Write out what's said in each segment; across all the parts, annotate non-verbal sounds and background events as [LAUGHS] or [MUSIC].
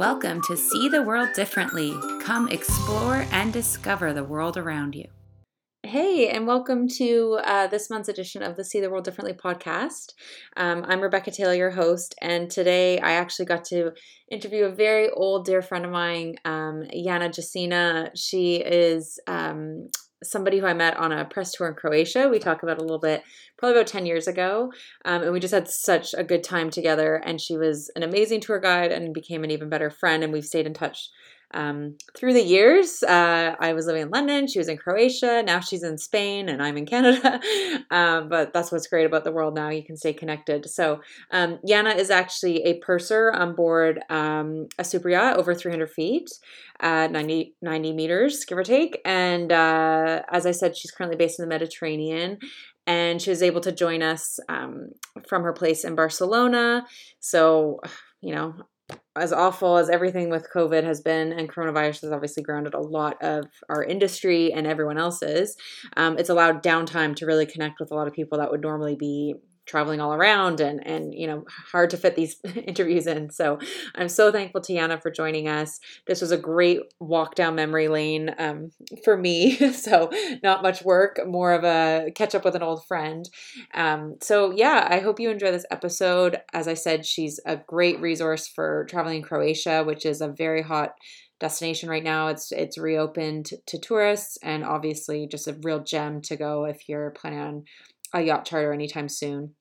Welcome to See the World Differently. Come explore and discover the world around you. Hey, and welcome to uh, this month's edition of the See the World Differently podcast. Um, I'm Rebecca Taylor, your host, and today I actually got to interview a very old dear friend of mine, um, Yana Jacina. She is um, somebody who I met on a press tour in Croatia. We talked about a little bit, probably about 10 years ago. Um, and we just had such a good time together. And she was an amazing tour guide and became an even better friend. And we've stayed in touch um, through the years, uh, I was living in London. She was in Croatia. Now she's in Spain, and I'm in Canada. [LAUGHS] um, but that's what's great about the world now. You can stay connected. So um, Yana is actually a purser on board um, a super yacht over 300 feet, uh, 90, 90 meters, give or take. And uh, as I said, she's currently based in the Mediterranean and she was able to join us um, from her place in Barcelona. So, you know, as awful as everything with COVID has been, and coronavirus has obviously grounded a lot of our industry and everyone else's, um, it's allowed downtime to really connect with a lot of people that would normally be traveling all around and and you know hard to fit these [LAUGHS] interviews in. So i'm so thankful to yana for joining us. This was a great walk down memory lane um, for me. [LAUGHS] So not much work more of a catch up with an old friend. Um, so yeah i hope you enjoy this episode. As i said she's a great resource for traveling in croatia which is a very hot destination right now. It's it's reopened to tourists and obviously just a real gem to go if you're planning on a yacht charter anytime soon.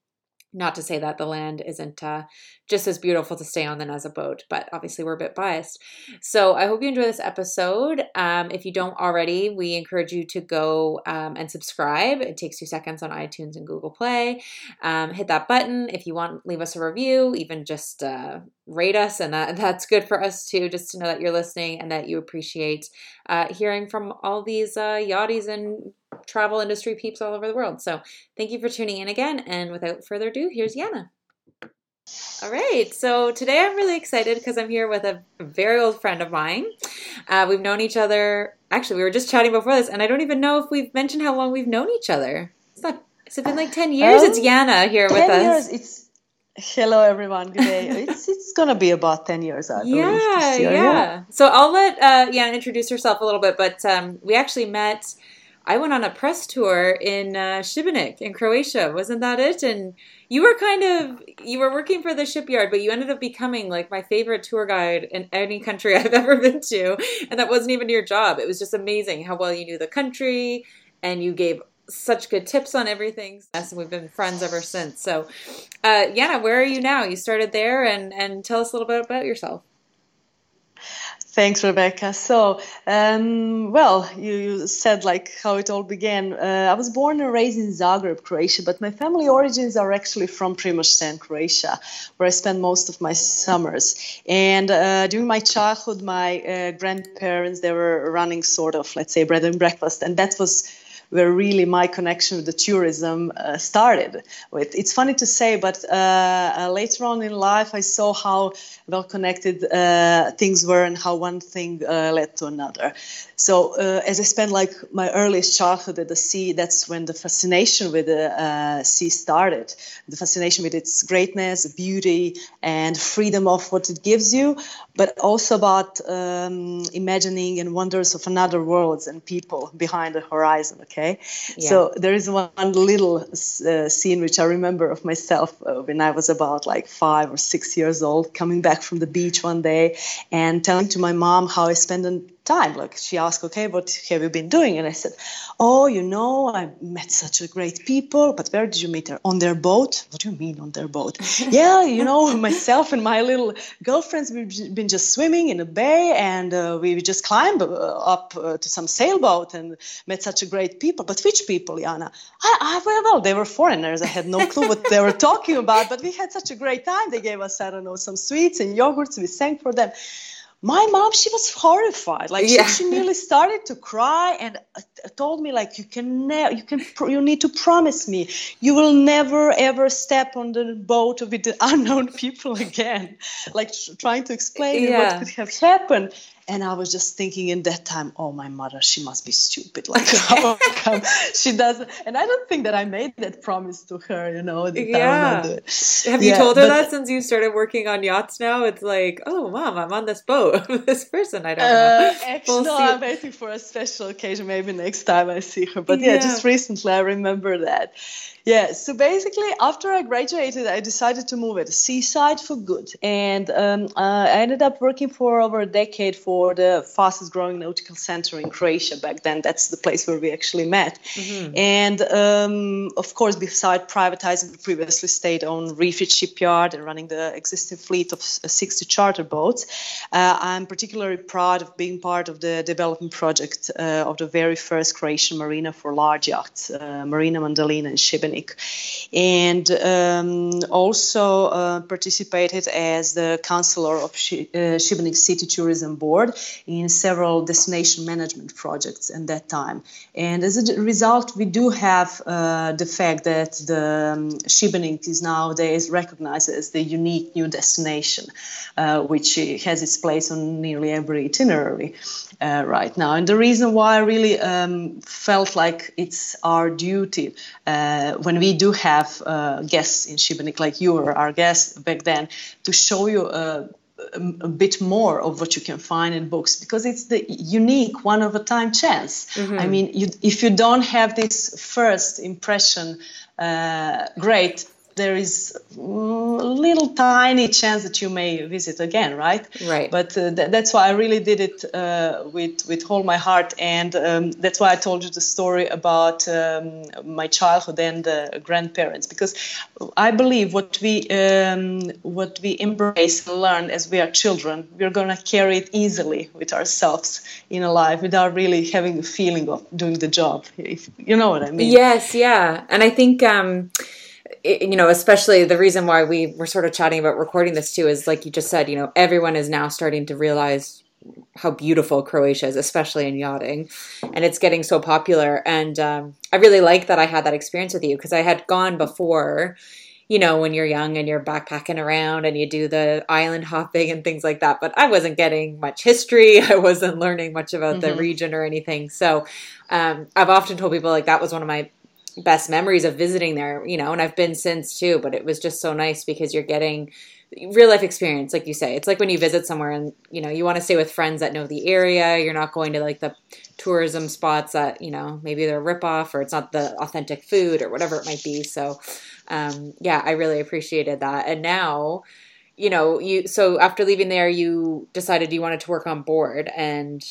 Not to say that the land isn't uh, just as beautiful to stay on than as a boat, but obviously we're a bit biased. So I hope you enjoy this episode. Um, if you don't already, we encourage you to go um, and subscribe. It takes two seconds on iTunes and Google Play. Um, hit that button if you want. Leave us a review, even just uh, rate us, and that, [LAUGHS] that's good for us too, just to know that you're listening and that you appreciate uh, hearing from all these uh, yachties and travel industry peeps all over the world. So thank you for tuning in again. And without further ado, here's Yana. All right, so today I'm really excited because I'm here with a very old friend of mine. Uh, we've known each other. Actually, we were just chatting before this, and I don't even know if we've mentioned how long we've known each other. It's not. Has it been like ten years? Um, it's Yana here with us. Years, it's hello everyone. Good day. [LAUGHS] it's it's gonna be about ten years. I yeah, believe, yeah, yeah. So I'll let uh, Yana introduce herself a little bit, but um, we actually met I went on a press tour in uh, Šibenik in Croatia. Wasn't that it? And you were kind of you were working for the shipyard, but you ended up becoming like my favorite tour guide in any country [LAUGHS] I've ever been to, and that wasn't even your job. It was just amazing how well you knew the country, and you gave such good tips on everything. Yes, we've been friends ever since. So, uh, Yana, where are you now? You started there, and and tell us a little bit about yourself. Thanks, Rebecca. So, um, well, you, you, said like how it all began. Uh, I was born and raised in Zagreb, Croatia, but my family origins are actually from Primošten, Croatia, where I spent most of my summers. And uh, during my childhood, my uh, grandparents they were running sort of, let's say, bread and breakfast, and that was where really my connection with the tourism uh, started with. It's funny to say, but uh, uh, later on in life, I saw how well connected uh, things were and how one thing uh, led to another. So as I spent like my earliest childhood at the sea, that's when the fascination with the sea started. The fascination with its greatness, beauty, and freedom of what it gives you, but also about um, imagining and wonders of another worlds and people behind the horizon. Okay, yeah. so there is one little uh, scene which I remember of myself uh, when I was about like five or six years old, coming back from the beach one day and telling to my mom how I spent time. Like she asked, okay, what have you been doing? And I said, oh, you know, I met such a great people, but where did you meet her? On their boat? What do you mean on their boat? [LAUGHS] yeah, you know, myself and my little girlfriends, we've been just swimming in a bay and uh, we just climbed uh, up uh, to some sailboat and met such a great people. But which people, Yana? I, I, well, they were foreigners. I had no clue what they were talking about, but we had such a great time. They gave us, I don't know, some sweets and yogurts. We sang for them my mom she was horrified like yeah. she, she nearly started to cry and uh, told me like you can never you can you need to promise me you will never ever step on the boat with the [LAUGHS] unknown people again like trying to explain yeah. what could have happened and I was just thinking in that time, oh, my mother, she must be stupid. Like, [LAUGHS] how come she doesn't? And I don't think that I made that promise to her, you know. yeah. Have you yeah, told her but, that since you started working on yachts now? It's like, oh, mom, I'm on this boat [LAUGHS] with this person. I don't uh, know. Actually, we'll no, I'm waiting for a special occasion, maybe next time I see her. But yeah, yeah just recently I remember that. Yeah, so basically, after I graduated, I decided to move at the seaside for good. And um, uh, I ended up working for over a decade for the fastest growing nautical center in Croatia back then. That's the place where we actually met. Mm-hmm. And um, of course, beside privatizing the previously state owned refit shipyard and running the existing fleet of 60 charter boats, uh, I'm particularly proud of being part of the development project uh, of the very first Croatian marina for large yachts, uh, Marina Mandalina in Šibenik and um, also uh, participated as the counselor of Sh- uh, Šibenik City Tourism Board in several destination management projects at that time. And as a result, we do have uh, the fact that the um, Šibenik is nowadays recognized as the unique new destination, uh, which has its place on nearly every itinerary uh, right now. And the reason why I really um, felt like it's our duty uh, when we do have uh, guests in Šibenik, like you were our guest back then, to show you uh, a, a, bit more of what you can find in books because it's the unique one of a time chance. Mm-hmm. I mean, you, if you don't have this first impression, uh, great there is a little tiny chance that you may visit again, right? Right. But uh, th- that's why I really did it uh, with with all my heart, and um, that's why I told you the story about um, my childhood and uh, grandparents, because I believe what we um, what we embrace and learn as we are children, we're gonna carry it easily with ourselves in a life without really having a feeling of doing the job. If you know what I mean? Yes, yeah, and I think. Um, you know, especially the reason why we were sort of chatting about recording this too is like you just said, you know, everyone is now starting to realize how beautiful Croatia is, especially in yachting, and it's getting so popular. And um, I really like that I had that experience with you because I had gone before, you know, when you're young and you're backpacking around and you do the island hopping and things like that. But I wasn't getting much history. [LAUGHS] I wasn't learning much about mm-hmm. the region or anything. So um, I've often told people like that was one of my best memories of visiting there, you know, and I've been since too, but it was just so nice because you're getting real life experience, like you say. It's like when you visit somewhere and, you know, you want to stay with friends that know the area. You're not going to like the tourism spots that, you know, maybe they're rip off or it's not the authentic food or whatever it might be. So, um, yeah, I really appreciated that. And now, you know, you, so after leaving there, you decided you wanted to work on board and,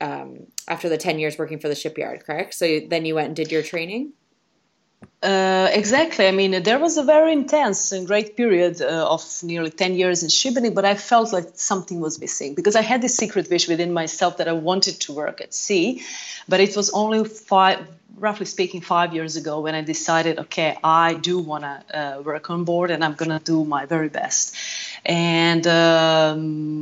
um, after the 10 years working for the shipyard, correct? So then you went and did your training? Uh, exactly. I mean, there was a very intense and great period uh, of nearly 10 years in Šibenik, but I felt like something was missing because I had this secret wish within myself that I wanted to work at sea. But it was only five, roughly speaking, five years ago when I decided, okay, I do want to uh, work on board and I'm going to do my very best. And um,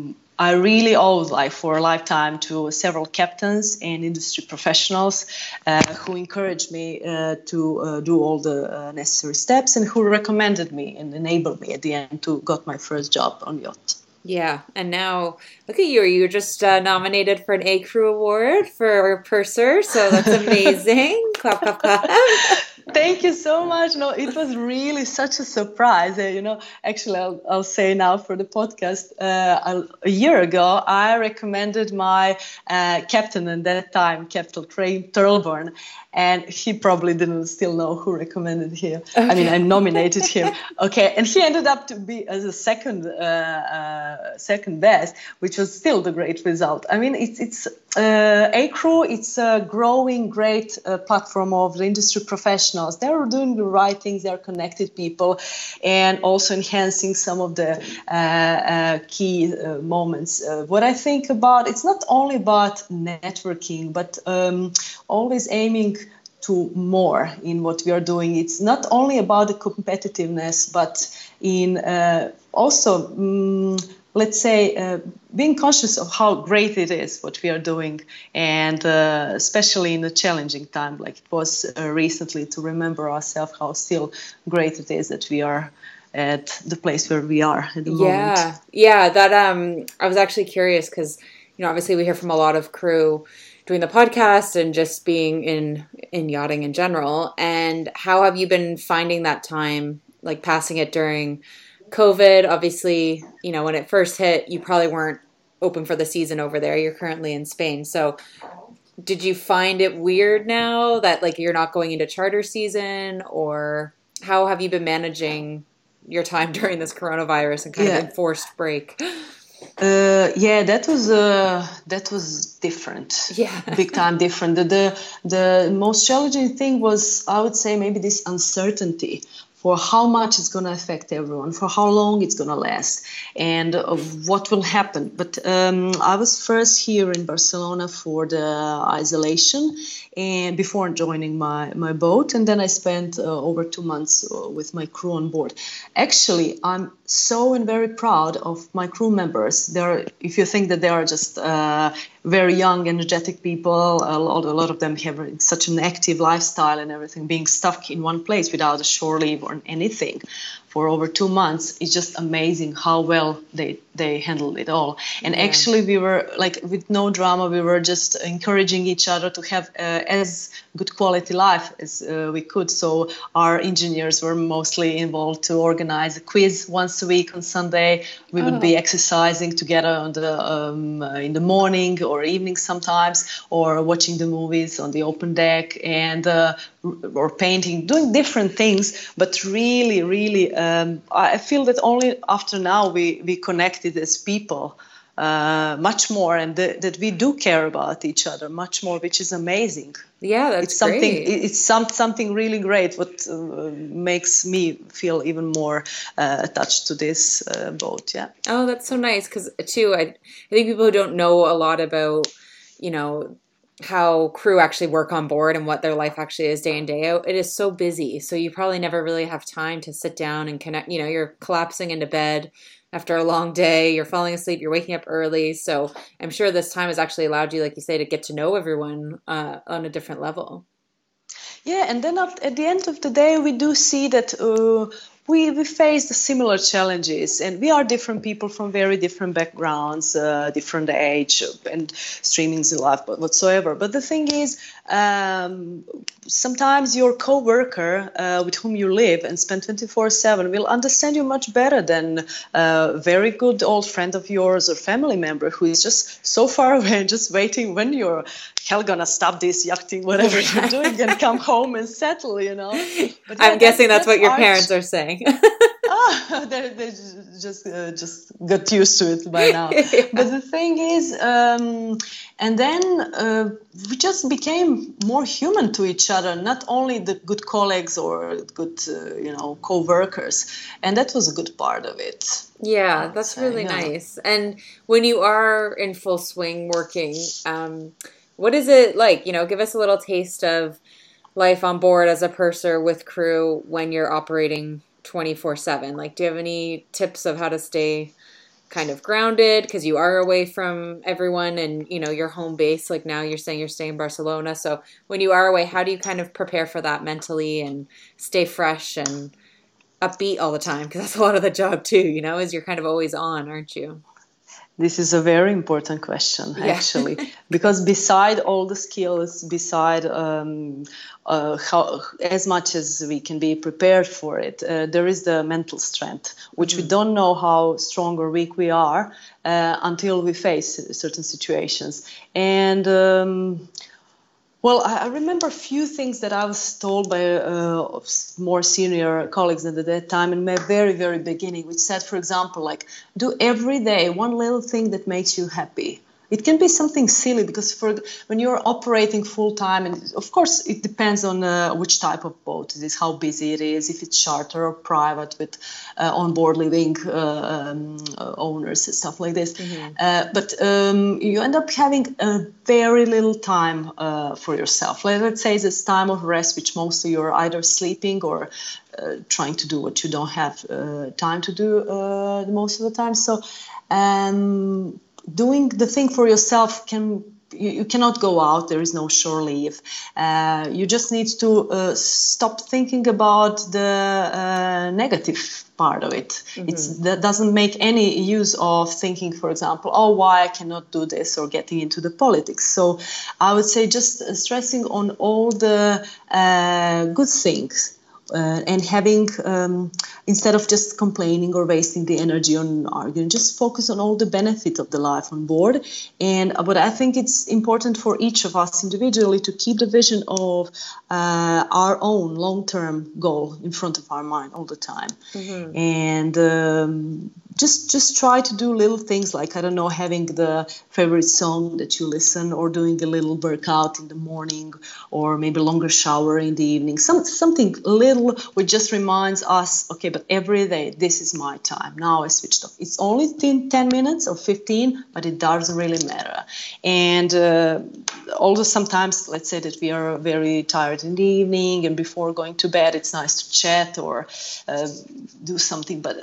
I really owe like for a lifetime to several captains and industry professionals uh, who encouraged me uh, to uh, do all the uh, necessary steps and who recommended me and enabled me at the end to got my first job on yacht. Yeah, and now look at you. You're just uh, nominated for an ACREW Award for Purser, so that's [LAUGHS] amazing. clap, clap, clap. Thank you so much. No, it was really such a surprise. Uh, you know, actually, I'll, I'll say now for the podcast. Uh, a year ago, I recommended my uh, captain at that time, Captain Craig Turlburn, and he probably didn't still know who recommended him. Okay. I mean, I nominated him. [LAUGHS] Okay, and he ended up to be as a second, uh, uh, second best, which was still the great result. I mean, it's it's uh, ACREW. It's a growing great platform of the industry professionals professionals. They're doing the right things. They're connected people, and also enhancing some of the uh, uh, key uh, moments. What I think about it's not only about networking, but um, always aiming to more in what we are doing. It's not only about the competitiveness, but in uh, also. Um, let's say, uh, being conscious of how great it is what we are doing, and uh, especially in a challenging time like it was uh, recently, to remember ourselves how still great it is that we are at the place where we are at the yeah. moment. Yeah, yeah. That um, I was actually curious because you know, obviously we hear from a lot of crew doing the podcast and just being in in yachting in general. And how have you been finding that time, like passing it during COVID? Obviously, you know, when it first hit, you probably weren't open for the season over there. You're currently in Spain, so did you find it weird now that like you're not going into charter season or how have you been managing your time [LAUGHS] during this coronavirus and kind yeah. of enforced break uh, yeah, that was uh, that was different. Yeah, [LAUGHS] big time different. The, the the most challenging thing was, I would say, maybe this uncertainty for how much it's going to affect everyone, for how long it's going to last, and what will happen. But um, I was first here in Barcelona for the isolation, and before joining my, my boat, and then I spent uh, over two months uh, with my crew on board. Actually, I'm so and very proud of my crew members. They're, if you think that they are just uh, very young, energetic people. A lot, a lot of them have such an active lifestyle and everything. Being stuck in one place without a shore leave or anything for over two months it's just amazing how well they they handled it all and yeah. actually we were like with no drama we were just encouraging each other to have uh, as good quality life as uh, we could so our engineers were mostly involved to organize a quiz once a week on sunday we oh. would be oh. exercising together on the um, uh, in the morning or evening sometimes or watching the movies on the open deck and uh, or painting doing different things but really really um, I feel that only after now we, we connected as people uh, much more and th- that we do care about each other much more, which is amazing. Yeah, that's it's something. Great. It's some, something really great. What uh, makes me feel even more uh, attached to this uh, boat. Yeah. Oh, that's so nice. Because too, I, I think people who don't know a lot about, you know, how crew actually work on board and what their life actually is day in day out it is so busy so you probably never really have time to sit down and connect you know you're collapsing into bed after a long day you're falling asleep you're waking up early. So i'm sure this time has actually allowed you like you say to get to know everyone uh, on a different level. Yeah and then at, the end of the day we do see that uh, we, we faced similar challenges and we are different people from very different backgrounds uh, different age and streamings in life but whatsoever. But the thing is um, sometimes your co-worker uh, with whom you live and spend 24-7 will understand you much better than a very good old friend of yours or family member who is just so far [LAUGHS] away and just waiting when you're hell gonna stop this yachting whatever you're doing and come home and settle you know? But i'm guessing that's, that's, what your parents are saying oh, they, they just uh, just got used to it by now. [LAUGHS] yeah. But the thing is, um, and then uh, we just became more human to each other. Not only the good colleagues or good, uh, you know, co-workers, and that was a good part of it. Yeah, that's really nice. And when you are in full swing working, um, what is it like? You know, give us a little taste of life on board as a purser with crew when you're operating 24 7 like do you have any tips of how to stay kind of grounded? Because you are away from everyone and you know your home base. Like now you're saying you're staying in barcelona. So when you are away how do you kind of prepare for that mentally and stay fresh and upbeat all the time? Because that's a lot of the job too you know is you're kind of always on aren't you this is a very important question, yeah. actually, [LAUGHS] because beside all the skills, beside um, uh, how, as much as we can be prepared for it, uh, there is the mental strength, which mm-hmm. we don't know how strong or weak we are uh, until we face certain situations. And um, well, I remember a few things that I was told by uh, more senior colleagues at that time in my very, very beginning, which said, for example, like, do every day one little thing that makes you happy. It can be something silly because for when you're operating full time, and of course it depends on uh, which type of boat it is, how busy it is, if it's charter or private with uh, on-board living uh, um, owners and stuff like this. Mm-hmm. Uh, but um, you end up having a very little time uh, for yourself. Let's say it's time of rest, which mostly you're either sleeping or uh, trying to do what you don't have uh, time to do uh, most of the time. So, um, doing the thing for yourself can you, you, cannot go out. There is no shore leave. Uh, you just need to uh, stop thinking about the uh, negative part of it. Mm-hmm. it's that doesn't make any use of thinking for example oh why i cannot do this or getting into the politics. So i would say just stressing on all the uh, good things uh, and having um, instead of just complaining or wasting the energy on arguing just focus on all the benefits of the life on board and uh, but i think it's important for each of us individually to keep the vision of uh, our own long-term goal in front of our mind all the time mm-hmm. and um, just just try to do little things like I don't know having the favorite song that you listen or doing a little workout in the morning or maybe longer shower in the evening some something little which just reminds us okay but every day this is my time. Now I switched off. It's only 10, 10 minutes or 15 but it doesn't really matter. And uh, although sometimes let's say that we are very tired in the evening and before going to bed it's nice to chat or uh, do something but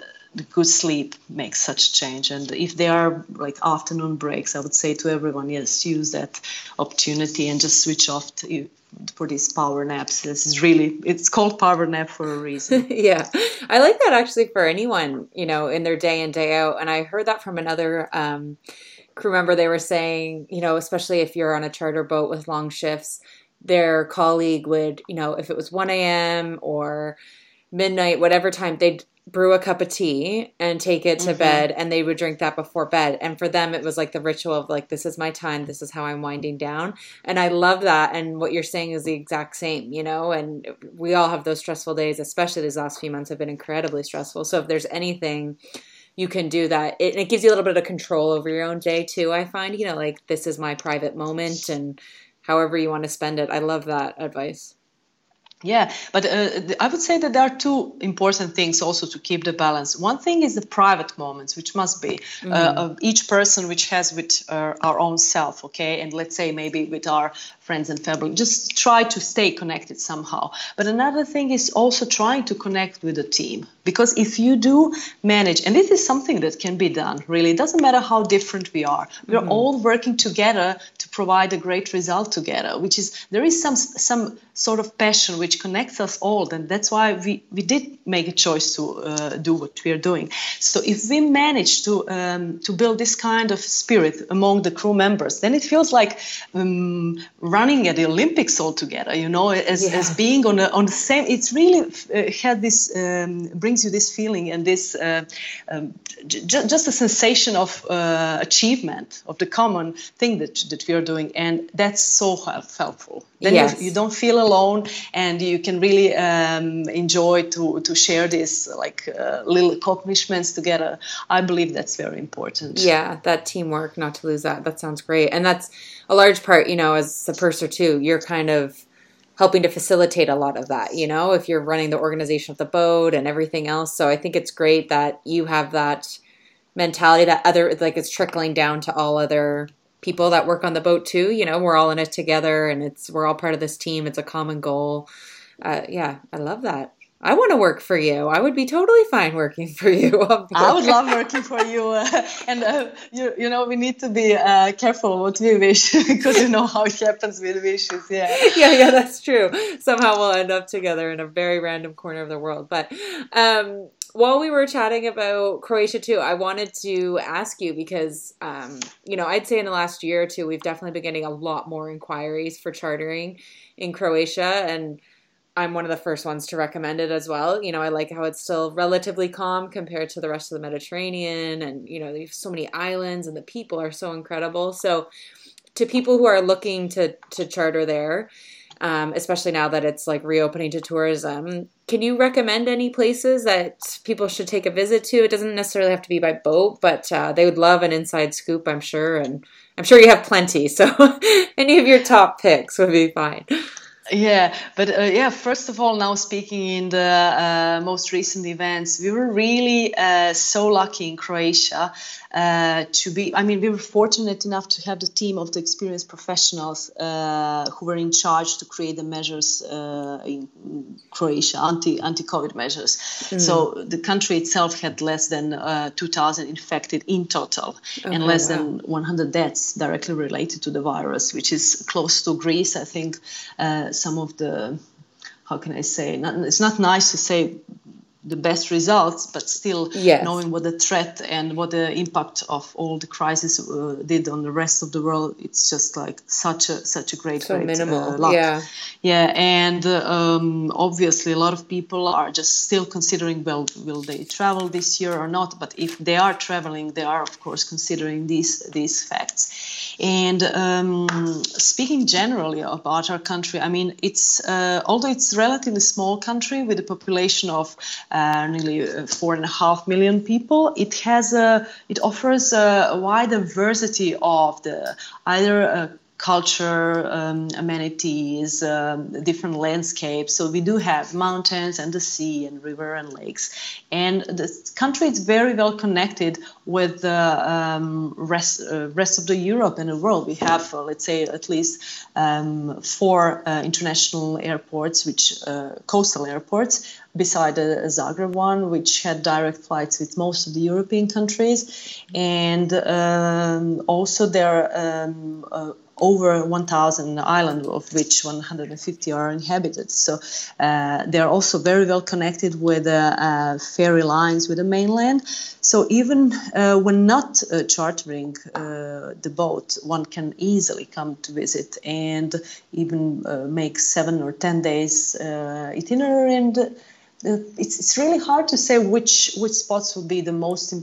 good sleep makes such change. And if there are like afternoon breaks i would say to everyone yes use that opportunity and just switch off to, for these power naps this is really it's called power nap for a reason. [LAUGHS] Yeah. I like that actually for anyone you know in their day in day out. And i heard that from another um, crew member. They were saying you know especially if you're on a charter boat with long shifts their colleague would you know if it was 1 a.m or midnight whatever time they'd brew a cup of tea and take it to mm-hmm. bed and they would drink that before bed. And for them it was like the ritual of like this is my time this is how i'm winding down. And i love that. And what you're saying is the exact same you know? And we all have those stressful days especially these last few months have been incredibly stressful. So if there's anything you can do that it, it gives you a little bit of control over your own day too i find. You know like this is my private moment and however you want to spend it. I love that advice yeah, but uh, I would say that there are two important things also to keep the balance. One thing is the private moments, which must be uh, mm-hmm. uh, each person which has with uh, our own self, okay, and let's say maybe with our friends and family. Just try to stay connected somehow. But another thing is also trying to connect with the team because if you do manage, and this is something that can be done. Really, it doesn't matter how different we are. We're mm-hmm. all working together to provide a great result together. Which is there is some some sort of passion which connects us all and that's why we, we did make a choice to uh, do what we are doing so if we manage to um, to build this kind of spirit among the crew members then it feels like um, running at the olympics all together you know as, yeah. as being on, a, on the same it's really uh, had this um, brings you this feeling and this uh, um, just a sensation of uh, achievement of the common thing that, that we are doing and that's so helpful then yes. you, you don't feel alone and you can really um, enjoy to, to share these like uh, little accomplishments together i believe that's very important yeah that teamwork not to lose that that sounds great and that's a large part you know as the purser too you're kind of helping to facilitate a lot of that you know if you're running the organization of the boat and everything else so i think it's great that you have that mentality that other like it's trickling down to all other people that work on the boat too. You know, we're all in it together, and it's we're all part of this team. It's a common goal. Uh, yeah, I love that. I want to work for you. I would be totally fine working for you. [LAUGHS] I would love working for you. Uh, [LAUGHS] and uh, you, you know, we need to be uh, careful what we wish because you know how it happens with wishes. Yeah. [LAUGHS] Yeah, yeah, that's true. Somehow we'll end up together in a very random corner of the world. But um, while we were chatting about Croatia too, I wanted to ask you because, um, you know, I'd say in the last year or two, we've definitely been getting a lot more inquiries for chartering in Croatia. And I'm one of the first ones to recommend it as well. You know, I like how it's still relatively calm compared to the rest of the Mediterranean. And, you know, there's so many islands and the people are so incredible. So, to people who are looking to, to charter there, um, especially now that it's like reopening to tourism. Can you recommend any places that people should take a visit to? It doesn't necessarily have to be by boat, but uh, they would love an inside scoop, I'm sure. And I'm sure you have plenty. So [LAUGHS] any of your top picks would be fine. Yeah, but uh, yeah, first of all, now speaking in the uh, most recent events, we were really uh, so lucky in Croatia uh, to be. I mean, we were fortunate enough to have the team of the experienced professionals uh, who were in charge to create the measures uh, in Croatia, anti anti COVID measures. Mm. So the country itself had less than 2,000 infected in total, okay, and less wow. than 100 deaths directly related to the virus, which is close to Greece, I think some of the how can I say? Not, it's not nice to say the best results, but still yes. knowing what the threat and what the impact of all the crisis uh, did on the rest of the world, it's just like such a such a great, so great minimal, uh, yeah, yeah, and uh, um, obviously a lot of people are just still considering, well, will they travel this year or not? But if they are traveling, they are of course considering these these facts. And um, speaking generally about our country, I mean, it's uh, although it's a relatively small country with a population of uh, nearly uh, four and a half million people, it has a it offers a, wide diversity of the either uh, culture, um, amenities, um, different landscapes. So we do have mountains and the sea and river and lakes. And the country is very well connected with the um, rest, uh, rest of the Europe and the world. We have, uh, let's say, at least um, four uh, international airports, which uh, coastal airports, beside the Zagreb one, which had direct flights with most of the European countries. And um, also there um, uh, over 1,000 islands, of which 150 are inhabited. So uh, they are also very well connected with uh, uh, ferry lines with the mainland. So even uh, when not chartering the boat, one can easily come to visit and even make seven or ten days itinerary. And it's, it's really hard to say which which spots would be the most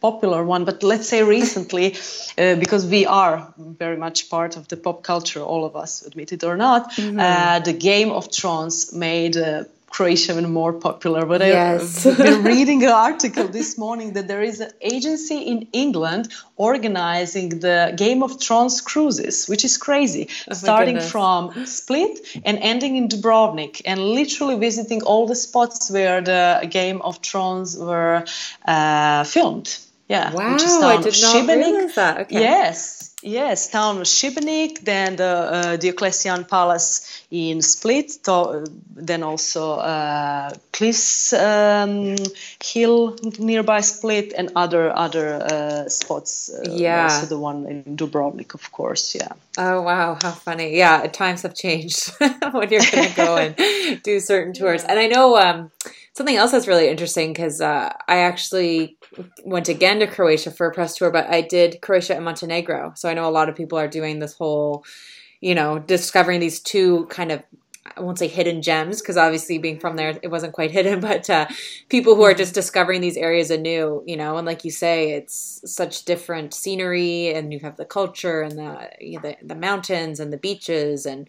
popular one, but let's say recently, [LAUGHS] uh, because we are very much part of the pop culture, all of us, admit it or not, mm-hmm. uh, the Game of Thrones made uh, Croatia even more popular. But yes. [LAUGHS] I've been [LAUGHS] reading an article this morning that there is an agency in England organizing the Game of Thrones cruises, which is crazy, oh starting from Split and ending in Dubrovnik, and literally visiting all the spots where the Game of Thrones were uh, filmed. Yeah. Wow, which is town I did not Šibenik. realize that. Okay. Yes, yes, town of Šibenik, then the uh, Diocletian Palace in Split, to, then also uh, Klis um, Hill nearby Split, and other other uh, spots. Uh, yeah. Also the one in Dubrovnik, of course. Yeah. Oh wow, how funny! Yeah, times have changed [LAUGHS] when you're going to go and [LAUGHS] do certain tours, and I know. Um, something else that's really interesting because uh, I actually went again to Croatia for a press tour, but I did Croatia and Montenegro. So I know a lot of people are doing this whole, you know, discovering these two kind of I won't say hidden gems because obviously being from there it wasn't quite [LAUGHS] hidden, but uh, people who are just discovering these areas anew, you know, and like you say, it's such different scenery, and you have the culture and the you know, the, the mountains and the beaches and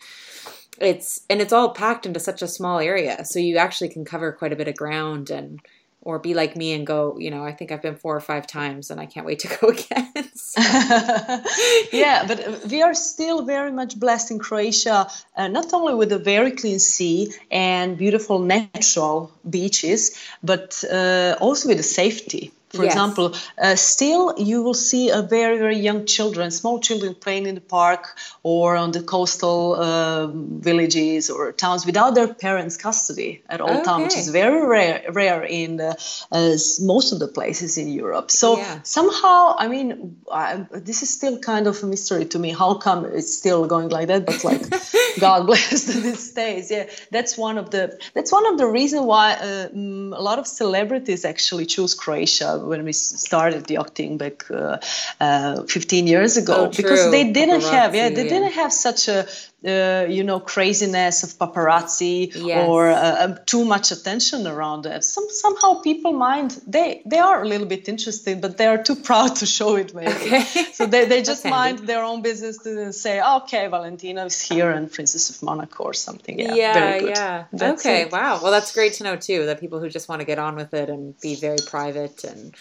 it's and it's all packed into such a small area so you actually can cover quite a bit of ground and or be like me and go you know i think i've been four or five times and i can't wait to go [LAUGHS] again [LAUGHS] yeah but we are still very much blessed in croatia uh, not only with a very clean sea and beautiful natural beaches but uh, also with the safety for yes. example, uh, still you will see a very very young children, small children playing in the park or on the coastal uh, villages or towns without their parents' custody at all okay. times, which is very rare rare in the, uh, most of the places in Europe. So yeah. somehow, I mean, I, this is still kind of a mystery to me. How come it's still going like that? But like, [LAUGHS] God bless [LAUGHS] these days. Yeah, that's one of the that's one of the reasons why uh, mm, a lot of celebrities actually choose Croatia when we started yachting back uh, uh, 15 years ago oh, because they didn't paparazzi, have yeah they yeah. didn't have such a uh, you know craziness of paparazzi yes. or uh, um, too much attention around it. Some somehow people mind they they are a little bit interested, but they are too proud to show it. Maybe okay. [LAUGHS] so they, they just mind their own business to say, okay, Valentina is here and Princess of Monaco or something. Yeah, yeah, yeah. That's okay, it. wow. Well, that's great to know too. That people who just want to get on with it and be very private and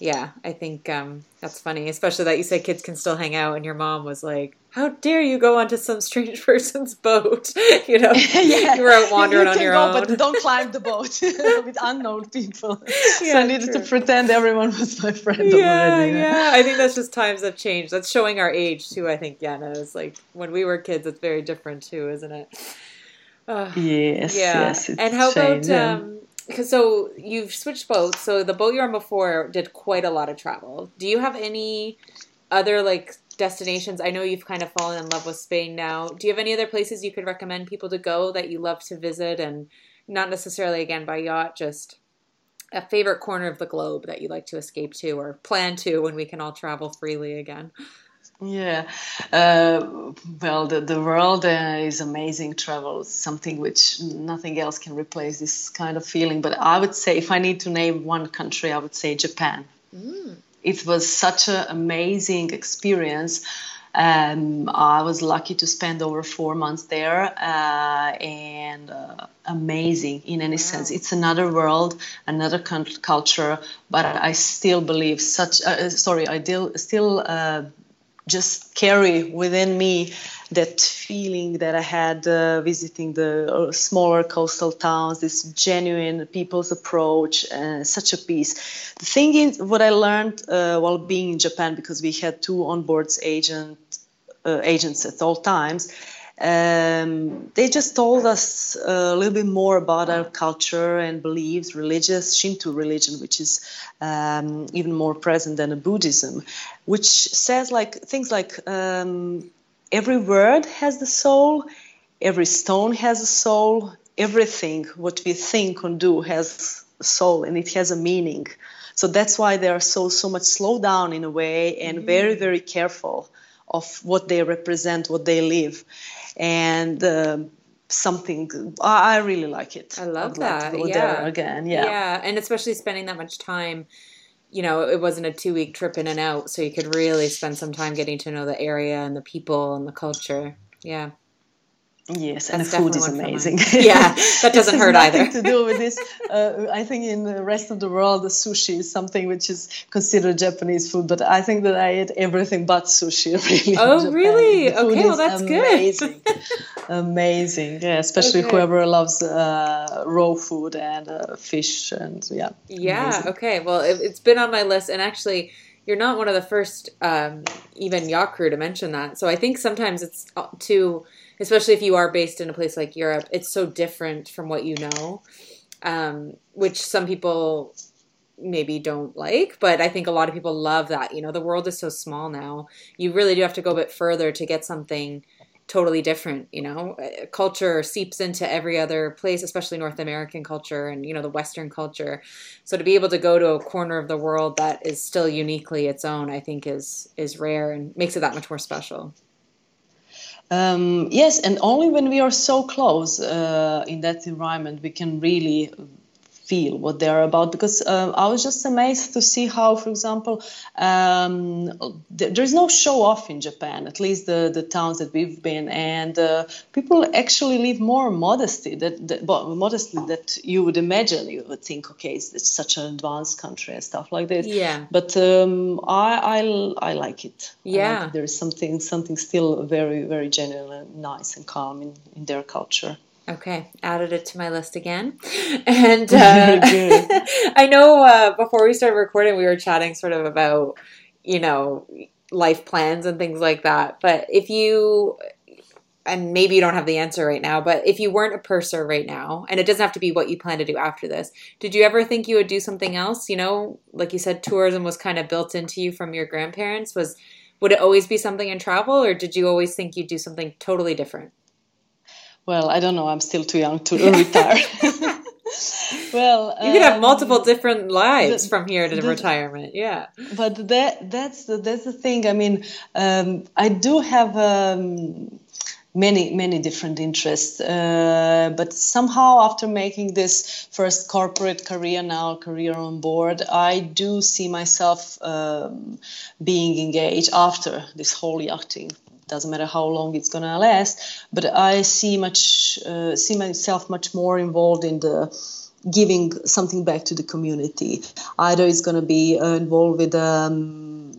yeah, I think um, that's funny, especially that you say kids can still hang out, and your mom was like, "How dare you go onto some strange [LAUGHS] person's boat?" [LAUGHS] you know, [LAUGHS] yeah. you were out wandering you on your go, own, but don't climb the boat with unknown people. Yeah, so I needed true. to pretend everyone was my friend. Yeah, already. yeah. I think that's just times have changed. That's showing our age too. I think Yana is like when we were kids. It's very different too, isn't it? [SIGHS] Uh, yes. Yeah. Yes, and how about? Um, because so you've switched boats. So the boat you were on before did quite a lot of travel. Do you have any other like destinations? I know you've kind of fallen in love with Spain now. Do you have any other places you could recommend people to go that you love to visit and not necessarily again by yacht, just a favorite corner of the globe that you'd like to escape to or plan to when we can all travel freely again? Yeah, uh, well, the, the world uh, is amazing. Travel something which nothing else can replace this kind of feeling. But I would say, if I need to name one country, I would say Japan. Mm. It was such an amazing experience. Um, I was lucky to spend over four months there, uh, and uh, amazing in any wow. sense. It's another world, another culture, but I still believe such. Uh, sorry, I still still uh, just carry within me that feeling that I had uh, visiting the uh, smaller coastal towns, this genuine people's approach, uh, such a peace. The thing is, what I learned uh, while being in Japan, because we had two onboards agent, uh, agents at all times, um, they just told us a little bit more about our culture and beliefs, religious Shinto religion, which is um, even more present than a Buddhism, which says like things like um, every word has the soul, every stone has a soul, everything what we think and do has a soul, and it has a meaning. So that's why they are so so much slowed down in a way and mm-hmm. very very careful of what they represent, what they live and uh, something I, really like it. I love I'd that. Like yeah. again. Yeah. Yeah, and especially spending that much time. You know, it wasn't a two week trip in and out, so you could really spend some time getting to know the area and the people and the culture. Yeah. Yes, and the food is amazing. [LAUGHS] yeah, that [LAUGHS] doesn't hurt nothing either. to do with this. Uh, I think in the rest of the world, the sushi is something which is considered Japanese food, but I think that I ate everything but sushi. [LAUGHS] Really. Oh, really? Okay, well that's amazing. good. amazing. Yeah, especially okay. whoever loves uh, raw food and uh, fish and yeah. Yeah. Amazing. Okay. Well, it, it's been on my list, and actually you're not one of the first um, even crew to mention that. So I think sometimes it's uh, too especially if you are based in a place like Europe, it's so different from what you know, um, which some people maybe don't like, but I think a lot of people love that. You know, the world is so small now. You really do have to go a bit further to get something totally different you know uh, culture seeps into every other place especially north american culture and you know the western culture so to be able to go to a corner of the world that is still uniquely its own i think is is rare and makes it that much more special um, yes, and only when we are so close uh, in that environment, we can really feel what they're about because uh, I was just amazed to see how, for example, um, th- there's no show off in Japan, at least the, the towns that we've been, and uh, people actually live more modesty that, that well, modestly that you would imagine. You would think, okay, it's, it's, such an advanced country and stuff like this. Yeah. But um, I, I I like it. Yeah. Like there is something something still very very genuine and nice and calm in, in their culture. Okay, added it to my list again. [LAUGHS] And uh, [LAUGHS] [LAUGHS] I know uh, before we started recording, we were chatting sort of about, you know, life plans and things like that. But if you, and maybe you don't have the answer right now, but if you weren't a purser right now, and it doesn't have to be what you plan to do after this, did you ever think you would do something else? You know, like you said, tourism was kind of built into you from your grandparents. Was would it always be something in travel, or did you always think you'd do something totally different? Well, I don't know. I'm still too young to [LAUGHS] retire. [LAUGHS] well, you could have um, multiple different lives the, from here to the, retirement. Yeah, but that that's the that's the thing. I mean, um, I do have. Um, many many different interests uh, but somehow after making this first corporate career now career on board i do see myself um, being engaged after this whole yachting doesn't matter how long it's to last but i see much uh, see myself much more involved in the giving something back to the community. Either it's to be uh, involved with, um,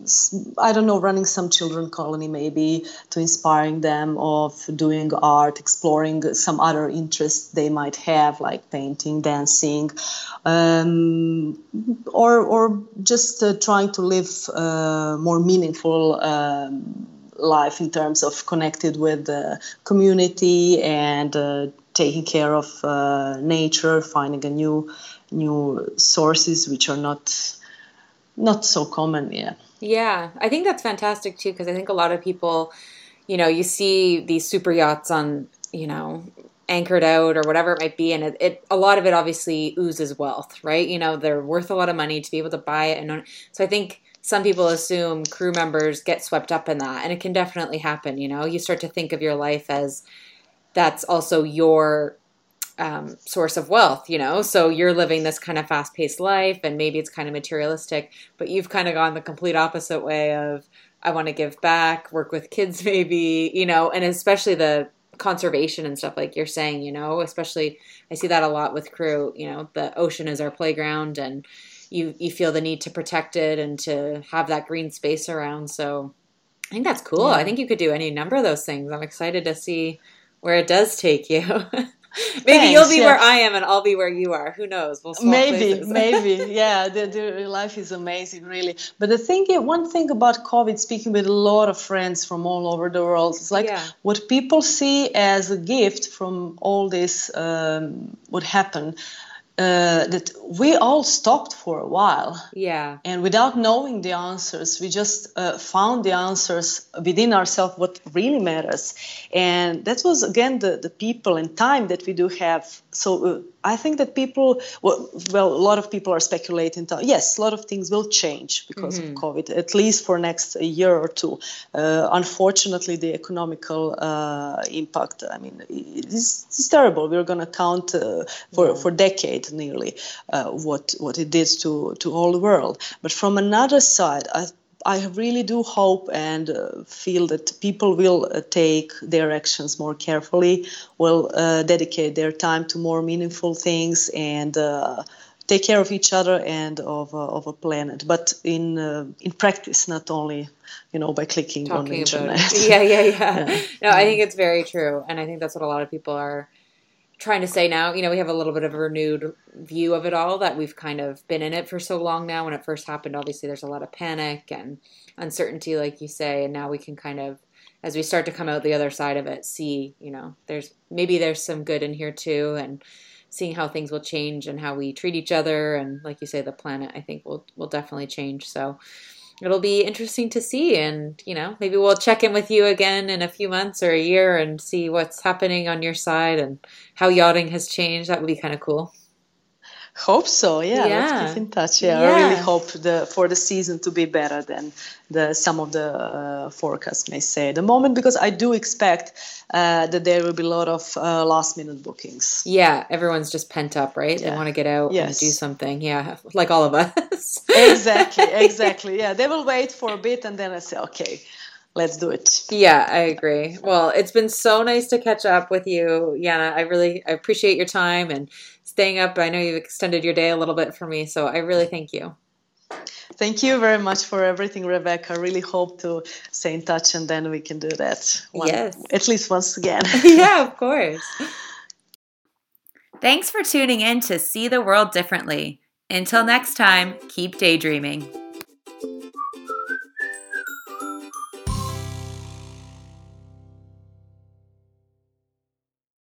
I don't know, running some children colony maybe to inspiring them of doing art, exploring some other interests they might have, like painting, dancing, um, or or just uh, trying to live uh, more meaningful. Um, life in terms of connected with the community and uh, taking care of uh, nature, finding a new new sources which are not not so common. Yeah. Yeah, I think that's fantastic too because I think a lot of people, you know, you see these super yachts on, you know, anchored out or whatever it might be and it, it, a lot of it obviously oozes wealth right you know they're worth a lot of money to be able to buy it and so i think some people assume crew members get swept up in that and it can definitely happen you know? You start to think of your life as that's also your um, source of wealth, you know? So you're living this kind of fast paced life and maybe it's kind of materialistic, but you've kind of gone the complete opposite way of, I want to give back, work with kids, [LAUGHS] maybe, you know, and especially the conservation and stuff like you're saying, you know, especially I see that a lot with crew, you know, the ocean is our playground and you, you feel the need to protect it and to have that green space around. So I think that's cool. Yeah. I think you could do any number of those things. I'm excited to see where it does take you. [LAUGHS] maybe Thanks, you'll be yeah. where I am and I'll be where you are. Who knows? We'll maybe, [LAUGHS] maybe. Yeah, the, the life is amazing, really. But the thing, one thing about COVID, speaking with a lot of friends from all over the world, it's like yeah. what people see as a gift from all this, um, what happened uh, that we all stopped for a while. Yeah. And without knowing the answers, we just uh, found the answers within ourselves, what really matters. And that was, again, the, the people and time that we do have. So uh, I think that people, well, well, a lot of people are speculating. Yes, a lot of things will change because mm-hmm. of COVID, at least for next year or two. Uh, unfortunately, the economical uh, impact, I mean, it's, it's terrible. We're going to count uh, for, yeah. for decades nearly uh, what, what it did to, to all the world. But from another side, I I really do hope and uh, feel that people will uh, take their actions more carefully, will uh, dedicate their time to more meaningful things, and uh, take care of each other and of, uh, of a planet. But in uh, in practice, not only you know by clicking Talking on the internet. [LAUGHS] Yeah, yeah, yeah, [LAUGHS] yeah. No, I think it's very true, and I think that's what a lot of people are trying to say now, you know, we have a little bit of a renewed view of it all that we've kind of been in it for so long now. When it first happened, obviously there's a lot of panic and uncertainty, like you say, and now we can kind of, as we start to come out the other side of it, see, you know, there's maybe there's some good in here too, and seeing how things will change and how we treat each other, and like you say, the planet, I think will will definitely change. So it'll be interesting to see and you know maybe we'll check in with you again in a few months or a year and see what's happening on your side and how yachting has changed. That would be kind of cool Hope so. Yeah, yeah. let's keep in touch. Yeah, yeah, I really hope the for the season to be better than the some of the uh, forecasts may say at the moment because I do expect uh, that there will be a lot of uh, last minute bookings. Yeah, everyone's just pent up, right? Yeah. They want to get out yes. and do something. Yeah, [LAUGHS] like all of us. exactly, exactly. Yeah, they will wait for a bit and then I say, okay, let's do it. Yeah, I agree. Well, it's been so nice to catch up with you, Yana. I really I appreciate your time and staying up. I know you've extended your day a little bit for me, so I really thank you. Thank you very much for everything, Rebecca. I really hope to stay in touch and then we can do that. One, yes. At least once again. [LAUGHS] [LAUGHS] yeah, of course. Thanks for tuning in to See the World Differently. Until next time, keep daydreaming.